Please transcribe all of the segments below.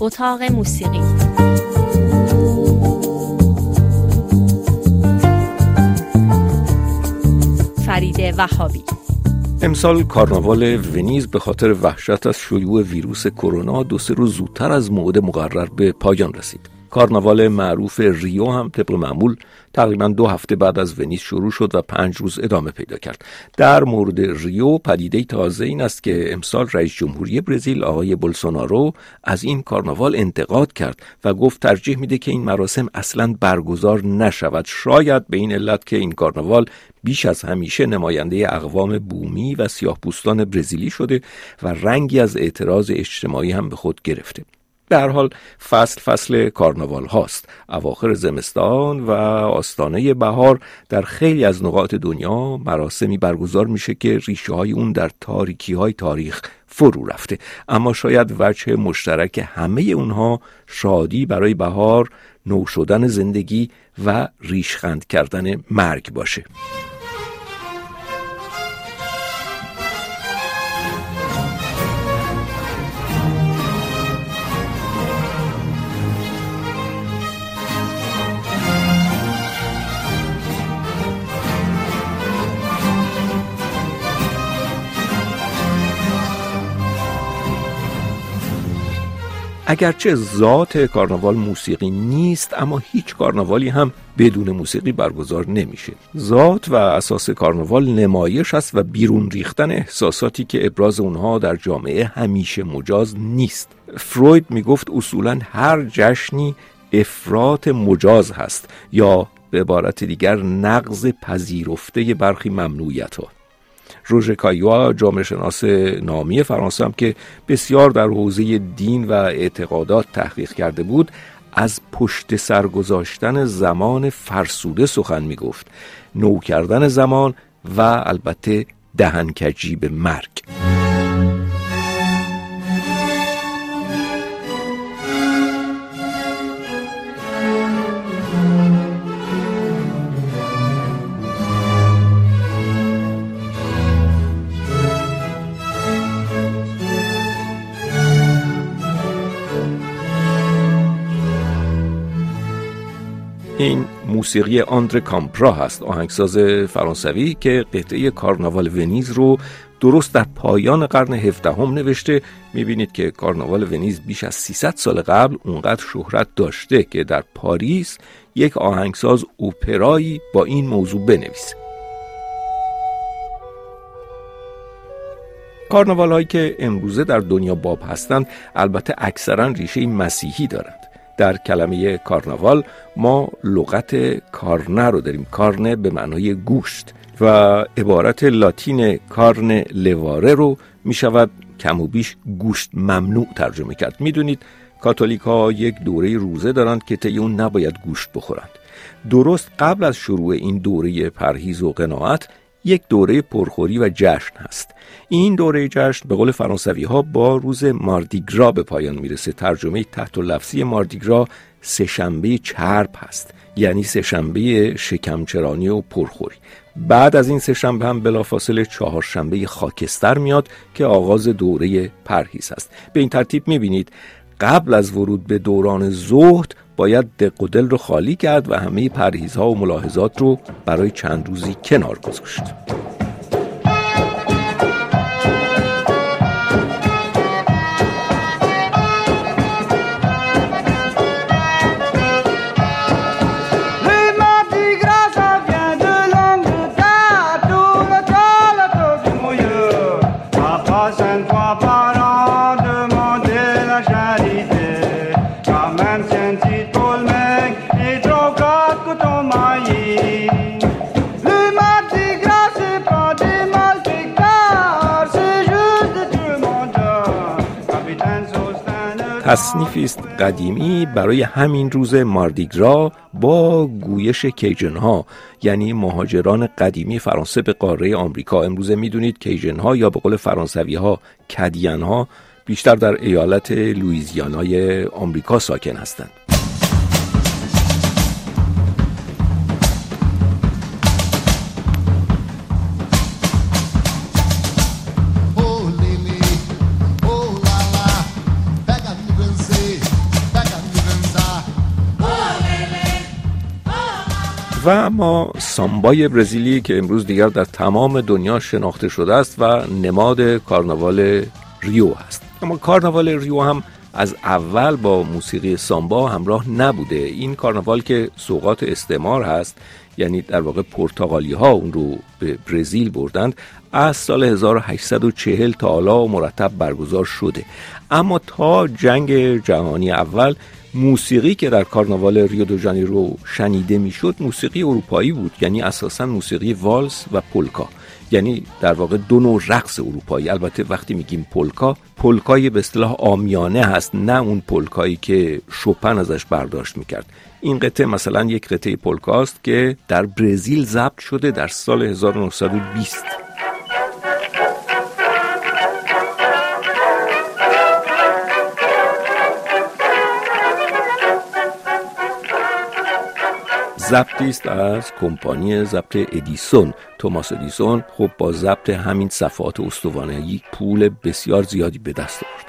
اتاق موسیقی فرید وهابی امسال کارناوال ونیز به خاطر وحشت از شیوع ویروس کرونا دو سه روز زودتر از موعد مقرر به پایان رسید. کارناوال معروف ریو هم طبق معمول تقریبا دو هفته بعد از ونیز شروع شد و پنج روز ادامه پیدا کرد. در مورد ریو پدیده تازه این است که امسال رئیس جمهوری برزیل آقای بولسونارو از این کارناوال انتقاد کرد و گفت ترجیح میده که این مراسم اصلا برگزار نشود. شاید به این علت که این کارناوال بیش از همیشه نماینده اقوام بومی و سیاه پوستان برزیلی شده و رنگی از اعتراض اجتماعی هم به خود گرفته. هر حال فصل فصل کارناوال هاست. اواخر زمستان و آستانه بهار در خیلی از نقاط دنیا مراسمی برگزار میشه که ریشه های اون در تاریکی های تاریخ فرو رفته. اما شاید وجه مشترک همه اونها شادی برای بهار نو شدن زندگی و ریشخند کردن مرگ باشه. اگرچه ذات کارناوال موسیقی نیست اما هیچ کارناوالی هم بدون موسیقی برگزار نمیشه. ذات و اساس کارناوال نمایش است و بیرون ریختن احساساتی که ابراز اونها در جامعه همیشه مجاز نیست. فروید می‌گفت اصولا هر جشنی افراط مجاز هست یا به عبارت دیگر نقض پذیرفته برخی ممنوعیت ها روژ کایوا جامعه شناس نامی فرانسه هم که بسیار در حوزه دین و اعتقادات تحقیق کرده بود از پشت سر گذاشتن زمان فرسوده سخن می گفت نو کردن زمان و البته دهنکجی به مرگ. این موسیقی آندر کامپرا هست آهنگساز فرانسوی که قطعه کارناوال ونیز رو درست در پایان قرن هفدهم نوشته. می‌بینید که کارناوال ونیز بیش از 300 سال قبل اونقدر شهرت داشته که در پاریس یک آهنگساز اوپرایی با این موضوع بنویسه. کارناوال هایی که امروزه در دنیا باب هستند البته اکثرا ریشه مسیحی دارند در کلمه کارناوال ما لغت کارنه رو داریم. کارنه به معنای گوشت و عبارت لاتین کارن لواره رو می شود کم و بیش گوشت ممنوع ترجمه کرد. می‌دونید کاتولیک ها یک دوره روزه دارند که طی اون نباید گوشت بخورند. درست قبل از شروع این دوره پرهیز و قناعت یک دوره پرخوری و جشن هست. این دوره جشن به قول فرانسوی ها با روز ماردیگرا به پایان می‌رسه. ترجمه تحت و لفظی ماردیگرا سهشنبه چرب هست یعنی سهشنبه شکمچرانی و پرخوری. بعد از این سهشنبه هم بلافاصله چهارشنبه خاکستر میاد که آغاز دوره پرهیز است به این ترتیب می‌بینید قبل از ورود به دوران زهد باید دق و دل رو خالی کرد و همه پرهیزها و ملاحظات رو برای چند روزی کنار گذاشت. تصنیفی است قدیمی برای همین روز ماردیگرا با گویش کیجن ها یعنی مهاجران قدیمی فرانسه به قاره آمریکا. امروزه می‌دونید کیجن ها یا به قول فرانسوی ها کدین ها بیشتر در ایالت لویزیانای آمریکا ساکن هستند. و اما سامبای برزیلی که امروز دیگر در تمام دنیا شناخته شده است و نماد کارناوال ریو هست. اما کارناوال ریو هم از اول با موسیقی سامبا همراه نبوده. این کارناوال که سوقات استعمار هست یعنی در واقع پرتغالی ها اون رو به برزیل بردند از سال 1840 تا حالا مرتب برگزار شده. اما تا جنگ جهانی اول موسیقی که در کارناوال ریو دو ژانیرو شنیده می‌شد موسیقی اروپایی بود یعنی اساسا موسیقی والس و پولکا. یعنی در واقع دو نوع رقص اروپایی. البته وقتی میگیم پولکا پولکای به اصطلاح آمیانه هست نه اون پولکایی که شوپن ازش برداشت می‌کرد. این قطعه مثلا یک قطعه پولکاست که در برزیل ضبط شده در سال 1920 ضبطی است از کمپانی ضبط ادیسون. توماس ادیسون خب با ضبط همین صفحات استوانه‌ای پول بسیار زیادی به دست آورد.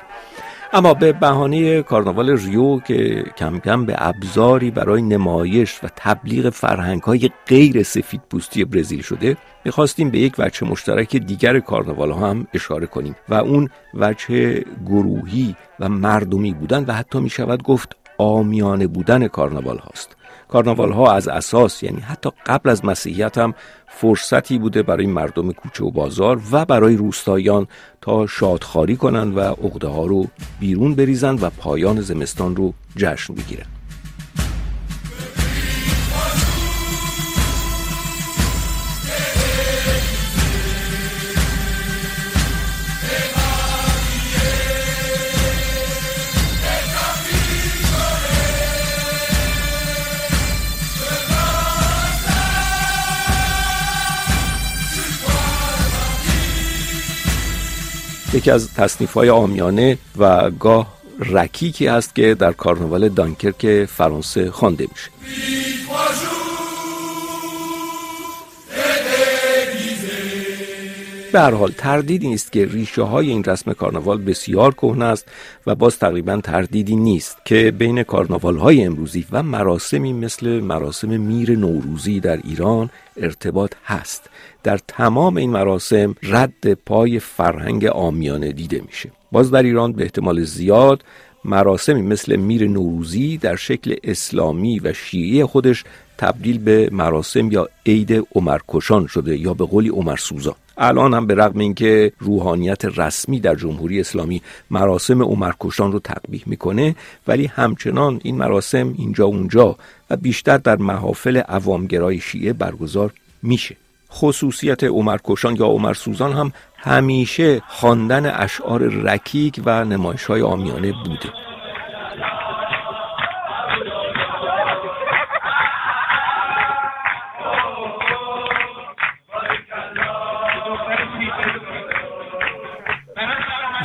اما به بهانه کارناوال ریو که کم کم به ابزاری برای نمایش و تبلیغ فرهنگ های غیر سفید پوستی برزیل شده می‌خواستیم به یک وجه مشترک دیگر کارناوال هم اشاره کنیم و اون وجه گروهی و مردمی بودن و حتی می‌شود گفت آمیانه بودن کارناوال هاست. کارناوال ها از اساس یعنی حتی قبل از مسیحیت هم فرصتی بوده برای مردم کوچه و بازار و برای روستایان تا شادخاری کنند و عقده ها رو بیرون بریزند و پایان زمستان رو جشن بگیرند یکی از تصنیف های آمیانه و گاه رکیکی است که در کارناوال دانکرک فرانسه خوانده میشه. به هر حال تردیدی نیست که ریشه های این رسم کارناوال بسیار کهنه است و باز تقریبا تردیدی نیست که بین کارناوال های امروزی و مراسمی مثل مراسم میر نوروزی در ایران ارتباط هست. در تمام این مراسم رد پای فرهنگ آمیانه دیده میشه. باز در ایران به احتمال زیاد مراسمی مثل میر نوروزی در شکل اسلامی و شیعی خودش تبدیل به مراسم یا عید عمرکشان شده یا به قولی عمر سوزان الان هم به رغم اینکه روحانیت رسمی در جمهوری اسلامی مراسم عمرکشان رو تقبیح می‌کنه ولی همچنان این مراسم اینجا اونجا و بیشتر در محافل عوامگرای شیعه برگزار میشه. خصوصیت عمرکشان یا عمر سوزان هم همیشه خواندن اشعار رکیک و نمایش های آمیانه بوده.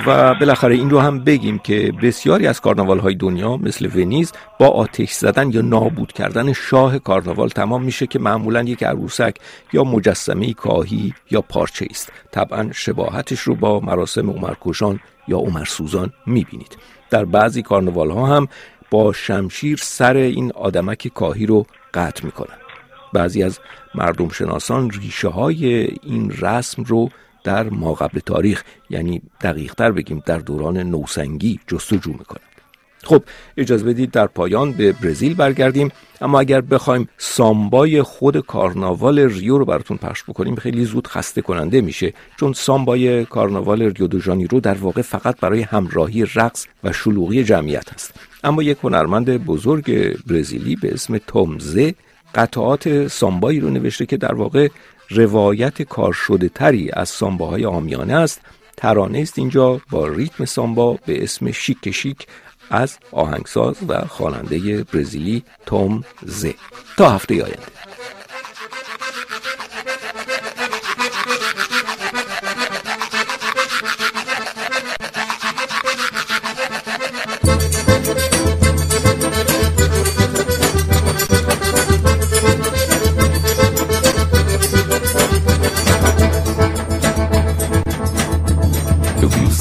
و بالاخره این رو هم بگیم که بسیاری از کارناوال های دنیا مثل ونیز با آتش زدن یا نابود کردن شاه کارناوال تمام میشه که معمولا یک عروسک یا مجسمه کاهی یا پارچه است. طبعا شباهتش رو با مراسم عمرکشان یا عمرسوزان می‌بینید. در بعضی کارناوال ها هم با شمشیر سر این آدمک کاهی رو قطع می‌کنن. بعضی از مردم شناسان ریشه های این رسم رو در ماقبل تاریخ یعنی دقیقتر بگیم در دوران نوسنگی جستجو می‌کنند خب اجازه بدید در پایان به برزیل برگردیم اما اگر بخوایم سامبای خود کارناوال ریو رو براتون پخش بکنیم خیلی زود خسته کننده میشه چون سامبای کارناوال ریو دو ژانیرو در واقع فقط برای همراهی رقص و شلوغی جمعیت هست. اما یک هنرمند بزرگ برزیلی به اسم تومزه قطعات سامبایی رو نوشته که در واقع روایت کار شده تری از سامباهای آمیانه است. ترانه است اینجا با ریتم سامبا به اسم شیک شیک از آهنگساز و خواننده برزیلی توم زه. تا هفته آینده.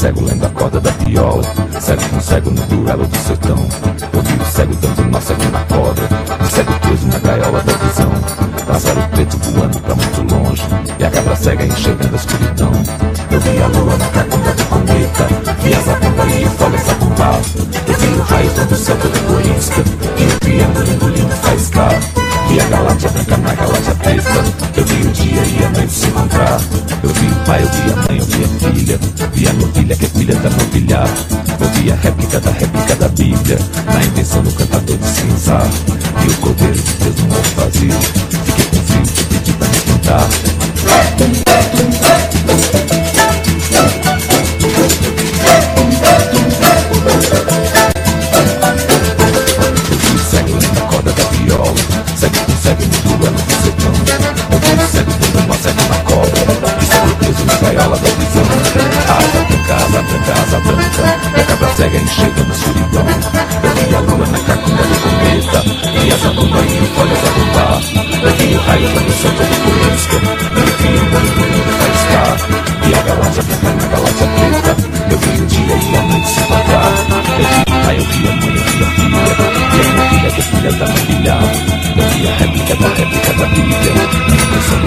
Cego lendo a corda da viola, cego com cego no duelo do sertão. Eu vi o cego dando nó cego na corda, o cego preso na gaiola da visão. Pássaro preto voando pra muito longe, e a cabra cega enxergando a escuridão. Eu vi a lua na cacunda do cometa, vi as apontas e folhas sacumbá. Eu vi o raio todo céu todo egoísta, e o triângulo engolindo faiscar. Vi a galáxia branca na galáxia preta, pai, eu vi a mãe, eu vi a filha, vi a novilha que é filha da novilha. Eu vi a réplica da réplica da Bíblia, na intenção do cantador de cinza. Vi o cordeiro de Deus no morro vazio, fiquei com frio, pedi pra me esquentar. Eu vi a lua na cacunda do cometa, vi as alunas e folhas a. Eu vi o raio quando o céu todo corisca, e o triângulo engolindo faiscar. Vi a galáxia branca na galáxia preta, eu vi o dia e a noite se encontrar. Eu vi o pai, eu vi a mãe, eu vi a filha, vi a novilha que é filha da novilha. Eu vi a réplica da réplica da Bíblia, na intenção do